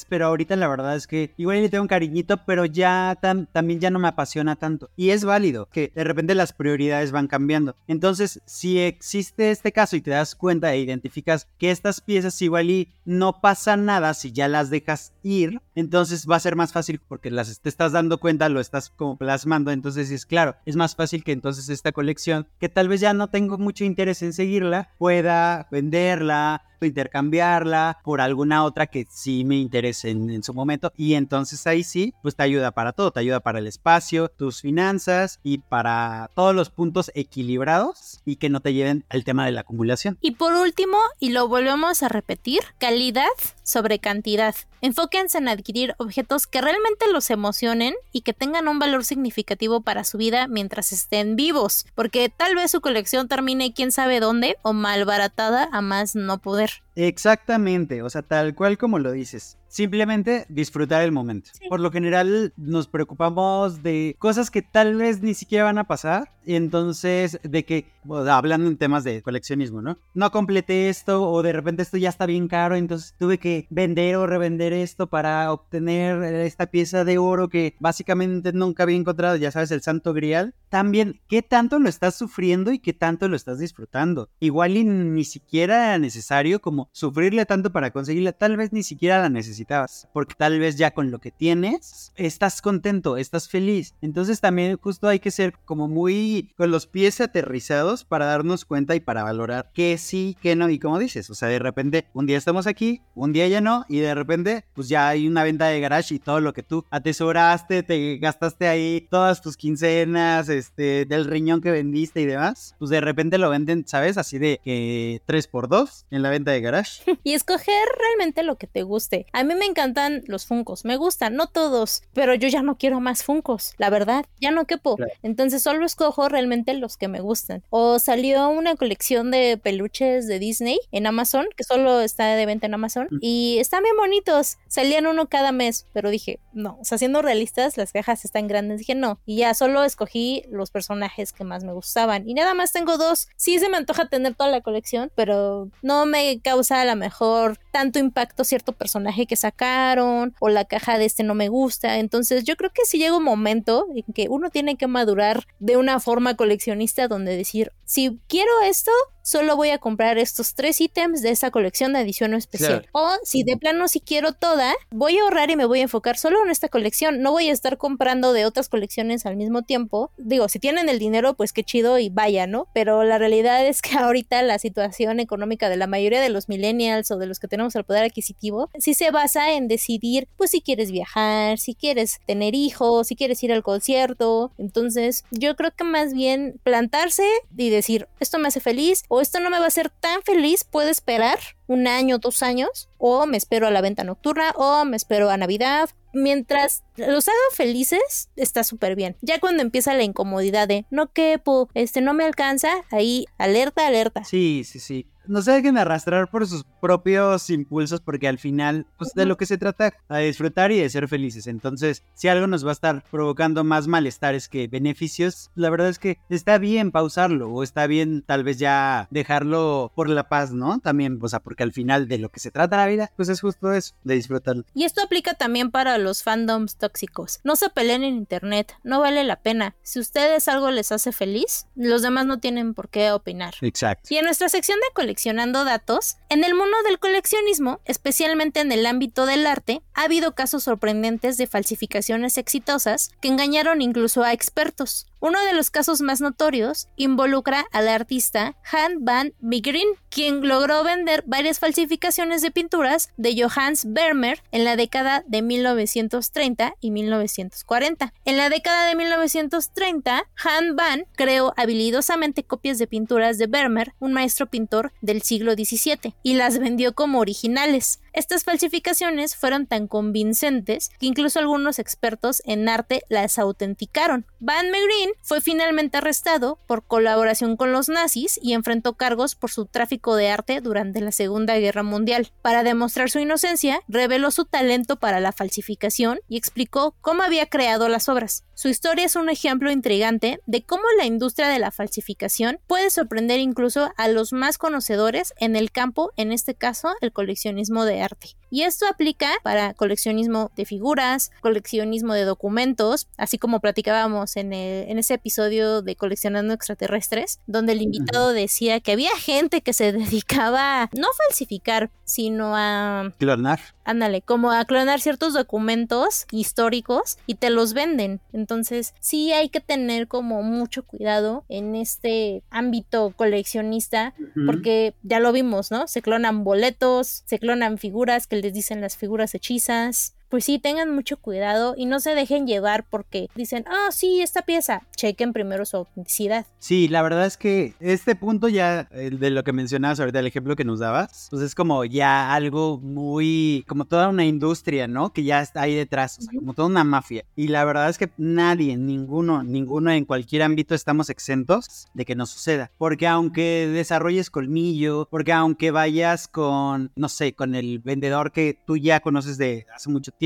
pero ahorita la verdad es que igual le tengo un cariñito, pero ya también ya no me apasiona tanto. Y es válido que de repente las prioridades van cambiando. Entonces, si existe este caso y te das cuenta e identificas que estas piezas igual y no pasa nada si ya las dejas ir, entonces va a ser más fácil porque las te estás dando cuenta, lo estás como plasmando, entonces es claro, es más fácil que entonces esta colección, que tal vez ya no tengo mucho interés en seguirla, pueda venderla, intercambiarla por alguna otra que sí me interese en, su momento. Y entonces ahí sí, pues te ayuda para todo, te ayuda para el espacio, tus finanzas y para todos los puntos equilibrados y que no te lleven al tema de la acumulación. Y por último, y lo volvemos a repetir, calidad sobre cantidad. Enfóquense en adquirir objetos que realmente los emocionen y que tengan un valor significativo para su vida mientras estén vivos, porque tal vez su colección termine quién sabe dónde o malbaratada a más no poder. Exactamente, o sea, tal cual como lo dices. Simplemente disfrutar el momento. Por lo general nos preocupamos de cosas que tal vez ni siquiera van a pasar. Y entonces de que, hablando en temas de coleccionismo, ¿no? No completé esto o de repente esto ya está bien caro, entonces tuve que vender o revender esto para obtener esta pieza de oro que básicamente nunca había encontrado, ya sabes, el santo grial. También, ¿qué tanto lo estás sufriendo y qué tanto lo estás disfrutando? Igual y ni siquiera era necesario como sufrirle tanto para conseguirla, tal vez ni siquiera la necesitabas, porque tal vez ya con lo que tienes estás contento, estás feliz. Entonces también justo hay que ser como muy con los pies aterrizados para darnos cuenta y para valorar qué sí, qué no y como dices, o sea, de repente un día estamos aquí, un día ya no y de repente pues ya hay una venta de garage y todo lo que tú atesoraste, te gastaste ahí todas tus quincenas, este, del riñón que vendiste y demás, pues de repente lo venden, ¿sabes? Así de que 3x2 en la venta de garage. y escoger realmente lo que te guste. A mí me encantan los funcos, me gustan, no todos, pero yo ya no quiero más funcos, la verdad, ya no quepo. Entonces solo escojo realmente los que me gustan. O salió una colección de peluches de Disney en Amazon, que solo está de venta en Amazon, y están bien bonitos. Salían uno cada mes, pero dije, no, o sea, siendo realistas, las cajas están grandes, dije no, y ya solo escogí los personajes que más me gustaban. Y nada más tengo dos. Sí se me antoja tener toda la colección, pero no me causa a lo mejor tanto impacto cierto personaje que sacaron o la caja de este no me gusta. Entonces yo creo que sí llega un momento en que uno tiene que madurar de una forma coleccionista donde decir, si quiero esto, solo voy a comprar estos tres ítems de esta colección de edición especial. O si de plano si quiero toda, voy a ahorrar y me voy a enfocar solo en esta colección. No voy a estar comprando de otras colecciones al mismo tiempo. Digo, si tienen el dinero, pues qué chido y vaya, ¿no? Pero la realidad es que ahorita la situación económica de la mayoría de los millennials o de los que tenemos el poder adquisitivo, sí se basa en decidir, pues si quieres viajar, si quieres tener hijos, si quieres ir al concierto. Entonces, yo creo que más bien plantarse y decir, esto me hace feliz o esto no me va a hacer tan feliz, puedo esperar un año, dos años, o me espero a la venta nocturna, o me espero a Navidad. Mientras los haga felices, está súper bien. Ya cuando empieza la incomodidad de no quepo, este no me alcanza, ahí alerta, alerta. Sí, sí, sí no se dejen arrastrar por sus propios impulsos porque al final, pues de lo que se trata, a disfrutar y de ser felices. Entonces, si algo nos va a estar provocando más malestares que beneficios, la verdad es que está bien pausarlo o está bien tal vez ya dejarlo por la paz, ¿no? También, o sea, porque al final de lo que se trata la vida, pues es justo eso, de disfrutarlo. Y esto aplica también para los fandoms tóxicos. No se peleen en internet, no vale la pena. Si ustedes algo les hace feliz, los demás no tienen por qué opinar. Exacto. Y en nuestra sección de colección datos, en el mundo del coleccionismo, especialmente en el ámbito del arte, ha habido casos sorprendentes de falsificaciones exitosas que engañaron incluso a expertos. Uno de los casos más notorios involucra al artista Han van Meegeren, quien logró vender varias falsificaciones de pinturas de Johannes Vermeer en la década de 1930 y 1940. En la década de 1930, Han van creó habilidosamente copias de pinturas de Vermeer, un maestro pintor del siglo XVII, y las vendió como originales. Estas falsificaciones fueron tan convincentes que incluso algunos expertos en arte las autenticaron. Van Meegeren fue finalmente arrestado por colaboración con los nazis y enfrentó cargos por su tráfico de arte durante la Segunda Guerra Mundial. Para demostrar su inocencia, reveló su talento para la falsificación y explicó cómo había creado las obras. Su historia es un ejemplo intrigante de cómo la industria de la falsificación puede sorprender incluso a los más conocedores en el campo, en este caso el coleccionismo de arte. Y esto aplica para coleccionismo de figuras, coleccionismo de documentos, así como platicábamos en, ese episodio de coleccionando extraterrestres, donde el invitado decía que había gente que se dedicaba no a falsificar, sino a... Clonar. Ándale, como a clonar ciertos documentos históricos y te los venden. Entonces, sí hay que tener como mucho cuidado en este ámbito coleccionista, porque ya lo vimos, ¿no? Se clonan boletos, se clonan figuras que les dicen las figuras hechizas, pues sí, tengan mucho cuidado y no se dejen llevar porque dicen, ah, sí, esta pieza. Chequen primero su autenticidad. Sí, la verdad es que este punto ya, de lo que mencionabas ahorita, el ejemplo que nos dabas, pues es como ya algo muy, como toda una industria, ¿no? Que ya está ahí detrás, o sea, como toda una mafia. Y la verdad es que nadie, ninguno, ninguno en cualquier ámbito estamos exentos de que nos suceda. Porque aunque desarrolles colmillo, porque aunque vayas con, no sé, con el vendedor que tú ya conoces de hace mucho tiempo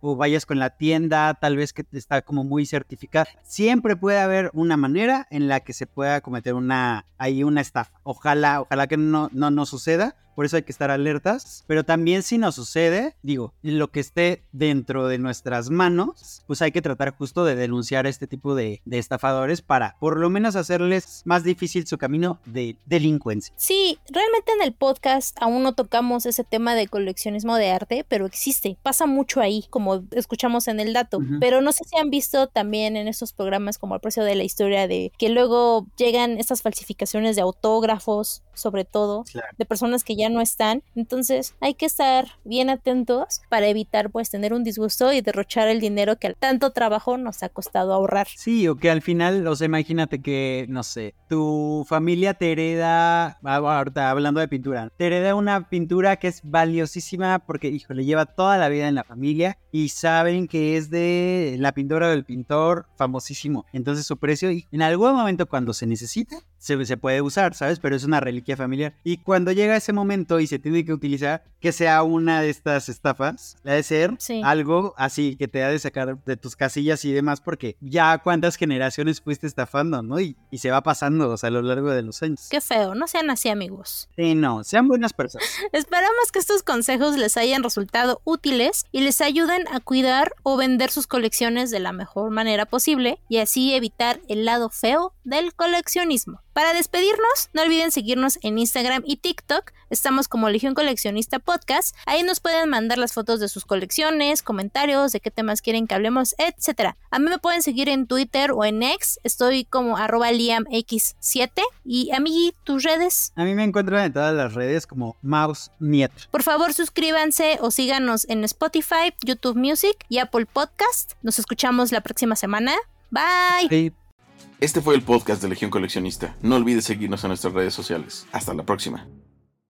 o vayas con la tienda, tal vez que está como muy certificada. Siempre puede haber una manera en la que se pueda cometer una ahí una estafa. Ojalá, ojalá que no no nos suceda, por eso hay que estar alertas, pero también si nos sucede, digo, lo que esté dentro de nuestras manos, pues hay que tratar justo de denunciar este tipo de, de estafadores para por lo menos hacerles más difícil su camino de delincuencia. Sí, realmente en el podcast aún no tocamos ese tema de coleccionismo de arte, pero existe, pasa mucho ahí, como escuchamos en el dato, pero no sé si han visto también en estos programas como el precio de la historia de que luego llegan estas falsificaciones de autógrafos, sobre todo, Claro. de personas que ya no están, entonces hay que estar bien atentos para evitar pues tener un disgusto y derrochar el dinero que al tanto trabajo nos ha costado ahorrar. Sí, o que al final, o sea, imagínate que, no sé, tu familia te hereda, ah, ahorita hablando de pintura, te hereda una pintura que es valiosísima porque, híjole, lleva toda la vida en la familia y saben que es de la pintura del pintor famosísimo. Entonces su precio, y en algún momento cuando se necesita, se, se puede usar, ¿sabes? Pero es una reliquia familiar. Y cuando llega ese momento y se tiene que utilizar, que sea una de estas estafas, ha de ser Sí. algo así que te ha de sacar de tus casillas y demás, porque ya cuántas generaciones fuiste estafando, ¿no? Y, y se va pasando, o sea, a lo largo de los años. Qué feo, no sean así amigos. Sí, no, sean buenas personas. Esperamos que estos consejos les hayan resultado útiles y les ayuden a cuidar o vender sus colecciones de la mejor manera posible y así evitar el lado feo del coleccionismo. Para despedirnos, no olviden seguirnos en Instagram y TikTok. Estamos como Legión Coleccionista Podcast. Ahí nos pueden mandar las fotos de sus colecciones, comentarios, de qué temas quieren que hablemos, etc. A mí me pueden seguir en Twitter o en X. Estoy como arroba liamx7. Y a mí, tus redes. A mí me encuentran en todas las redes como Mouse Nieto. Por favor, suscríbanse o síganos en Spotify, YouTube Music y Apple Podcast. Nos escuchamos la próxima semana. Bye. Sí, Este fue el podcast de Legión Coleccionista. No olvides seguirnos en nuestras redes sociales. Hasta la próxima.